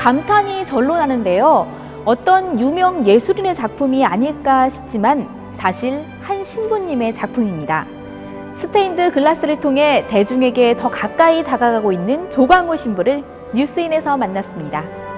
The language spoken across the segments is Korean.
감탄이 절로 나는데요. 어떤 유명 예술인의 작품이 아닐까 싶지만 사실 한 신부님의 작품입니다. 스테인드 글라스를 통해 대중에게 더 가까이 다가가고 있는 조광호 신부를 뉴스인에서 만났습니다.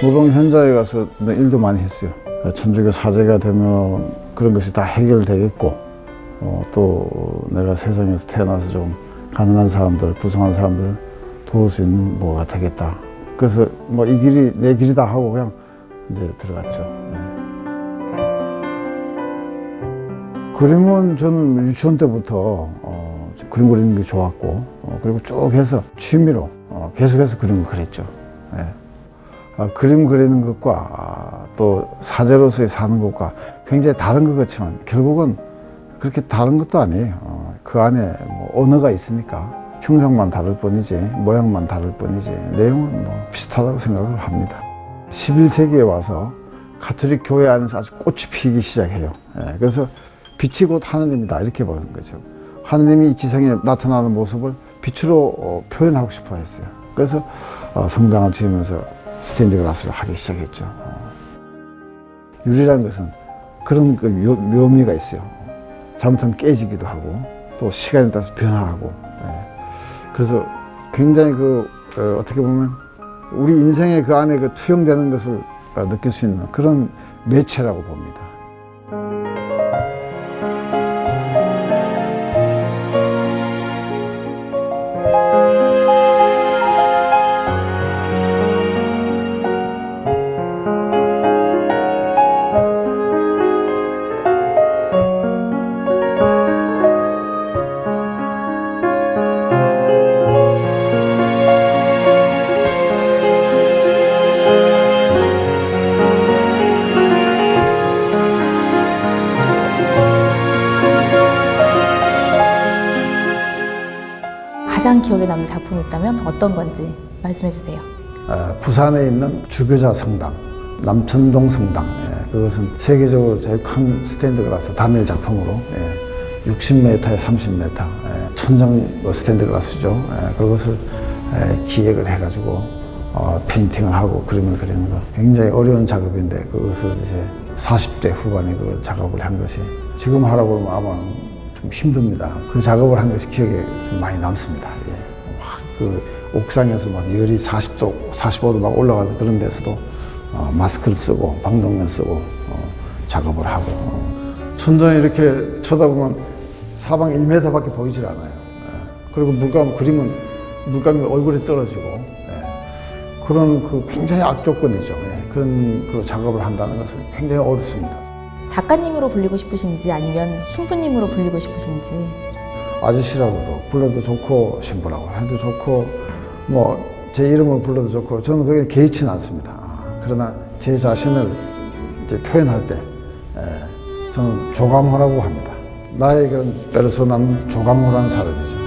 노동 현장에 가서 내 일도 많이 했어요. 천주교 사제가 되면 그런 것이 다 해결되겠고, 어, 또 내가 세상에서 태어나서 좀 가난한 사람들, 부성한 사람들을 도울 수 있는 뭐가 되겠다. 그래서 뭐 이 길이 내 길이다 하고 그냥 이제 들어갔죠. 네. 그림은 저는 유치원 때부터 어, 그림 그리는 게 좋았고, 어, 그리고 쭉 해서 취미로 어, 계속해서 그림을 그렸죠. 예. 아, 그림 그리는 것과 아, 또 사제로서의 사는 것과 굉장히 다른 것 같지만 결국은 그렇게 다른 것도 아니에요. 어, 그 안에 뭐 언어가 있으니까 형상만 다를 뿐이지 모양만 다를 뿐이지 내용은 뭐 비슷하다고 생각을 합니다. 11세기에 와서 가톨릭 교회 안에서 아주 꽃이 피기 시작해요. 예, 그래서 빛이 곧 하느님이다 이렇게 보는 거죠. 하느님이 이 지상에 나타나는 모습을 빛으로 어, 표현하고 싶어 했어요. 그래서 어, 성당을 지으면서 스테인드 글라스를 하기 시작했죠. 어. 유리라는 것은 그런 그 묘, 묘미가 있어요. 잘못하면 깨지기도 하고 또 시간에 따라서 변화하고 예. 그래서 굉장히 그 어, 어떻게 보면 우리 인생의 그 안에 그 투영되는 것을 어, 느낄 수 있는 그런 매체라고 봅니다. 가장 기억에 남는 작품이 있다면 어떤 건지 말씀해 주세요. 어, 부산에 있는 주교좌 성당, 남천동 성당. 예, 그것은 세계적으로 제일 큰 스테인드글라스 단일 작품으로 예, 60m에 30m 예, 천정 뭐 스테인드글라스죠. 예, 그것을 예, 기획을 해가지고 어, 페인팅을 하고 그림을 그리는 거 굉장히 어려운 작업인데 그것을 이제 40대 후반에 그 작업을 한 것이 지금 하라고 그러면 아마 좀 힘듭니다. 그 작업을 한 것이 기억에 좀 많이 남습니다. 예. 막그 옥상에서 막 열이 40도, 45도 막 올라가는 그런 데서도 어, 마스크를 쓰고 방독면 쓰고 어, 작업을 하고 어. 천장에 이렇게 쳐다보면 사방 1m밖에 보이질 않아요. 예. 그리고 물감 그림은 물감이 얼굴에 떨어지고 예. 그런 그 굉장히 악조건이죠. 예. 그런 그 작업을 한다는 것은 굉장히 어렵습니다. 작가님으로 불리고 싶으신지 아니면 신부님으로 불리고 싶으신지 아저씨라고도 불러도 좋고 신부라고 해도 좋고 뭐 제 이름을 불러도 좋고 저는 그게 개의치는 않습니다. 아, 그러나 제 자신을 이제 표현할 때 에, 저는 조감호라고 합니다. 나의 그런 페르소나는 조감호라는 사람이죠.